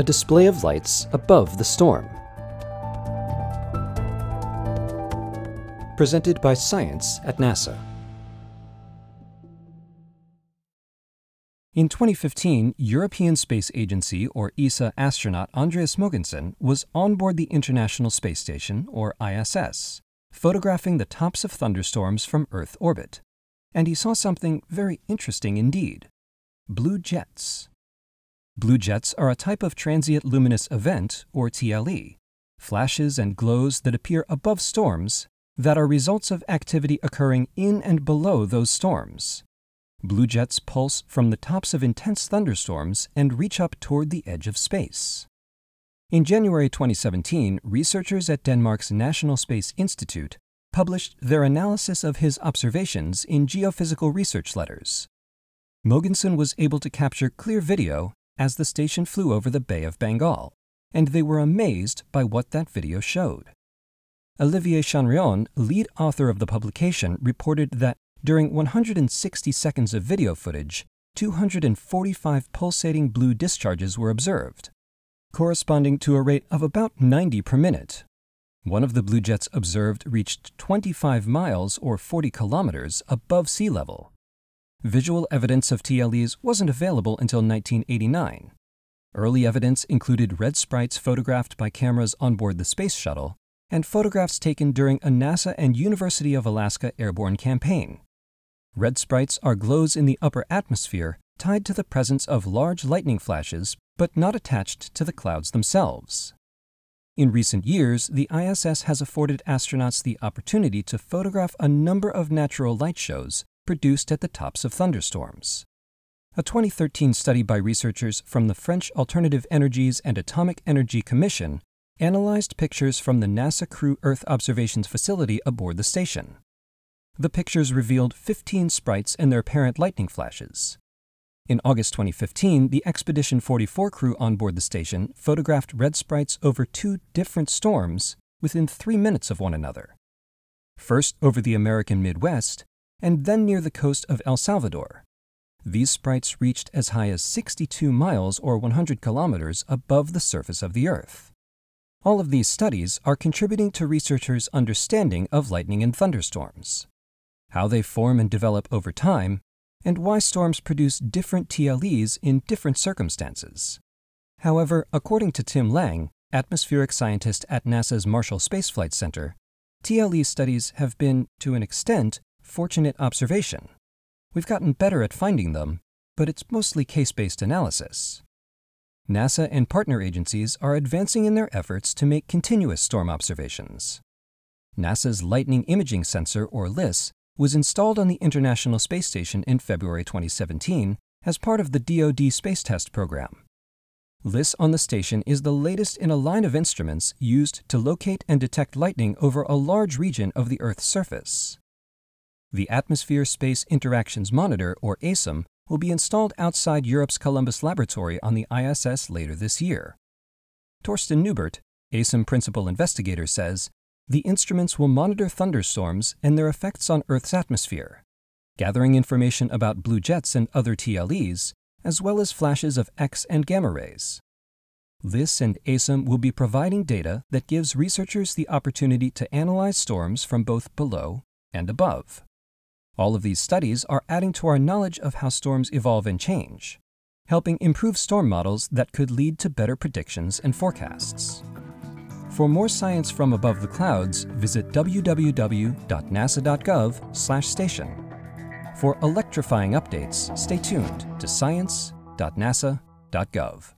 a display of lights above the storm. Presented by Science at NASA. In 2015, European Space Agency or ESA astronaut Andreas Mogensen was on board the International Space Station or ISS, photographing the tops of thunderstorms from Earth orbit. And he saw something very interesting indeed blue jets. Blue jets are a type of transient luminous event, or TLE, flashes and glows that appear above storms that are results of activity occurring in and below those storms. Blue jets pulse from the tops of intense thunderstorms and reach up toward the edge of space. In January 2017, researchers at Denmark's National Space Institute published their analysis of his observations in Geophysical Research Letters. Mogensen was able to capture clear video as the station flew over the Bay of Bengal, and they were amazed by what that video showed. Olivier Chanrion, lead author of the publication, reported that during 160 seconds of video footage, 245 pulsating blue discharges were observed, corresponding to a rate of about 90 per minute. One of the blue jets observed reached 25 miles or 40 kilometers above sea level. Visual evidence of TLEs wasn't available until 1989. Early evidence included red sprites photographed by cameras on board the space shuttle and photographs taken during a NASA and University of Alaska airborne campaign. Red sprites are glows in the upper atmosphere tied to the presence of large lightning flashes, but not attached to the clouds themselves. In recent years, the ISS has afforded astronauts the opportunity to photograph a number of natural light shows produced at the tops of thunderstorms. A 2013 study by researchers from the French Alternative Energies and Atomic Energy Commission analyzed pictures from the NASA Crew Earth Observations Facility aboard the station. The pictures revealed 15 sprites and their apparent lightning flashes. In August 2015, the Expedition 44 crew on board the station photographed red sprites over two different storms within three minutes of one another. First over the American Midwest, and then near the coast of El Salvador. These sprites reached as high as 62 miles or 100 kilometers above the surface of the Earth. All of these studies are contributing to researchers' understanding of lightning and thunderstorms how they form and develop over time, and why storms produce different TLEs in different circumstances. However, according to Tim Lang, atmospheric scientist at NASA's Marshall Space Flight Center, TLE studies have been, to an extent, fortunate observation. We've gotten better at finding them, but it's mostly case based analysis. NASA and partner agencies are advancing in their efforts to make continuous storm observations. NASA's Lightning Imaging Sensor, or LIS, was installed on the International Space Station in February 2017 as part of the DoD Space Test Program. LIS on the station is the latest in a line of instruments used to locate and detect lightning over a large region of the Earth's surface. The Atmosphere Space Interactions Monitor, or ASIM, will be installed outside Europe's Columbus Laboratory on the ISS later this year. Torsten Neubert, ASIM principal investigator, says the instruments will monitor thunderstorms and their effects on Earth's atmosphere, gathering information about blue jets and other TLEs, as well as flashes of X and gamma rays. LIS and ASIM will be providing data that gives researchers the opportunity to analyze storms from both below and above. All of these studies are adding to our knowledge of how storms evolve and change, helping improve storm models that could lead to better predictions and forecasts. For more science from above the clouds, visit www.nasa.gov/station. For electrifying updates, stay tuned to science.nasa.gov.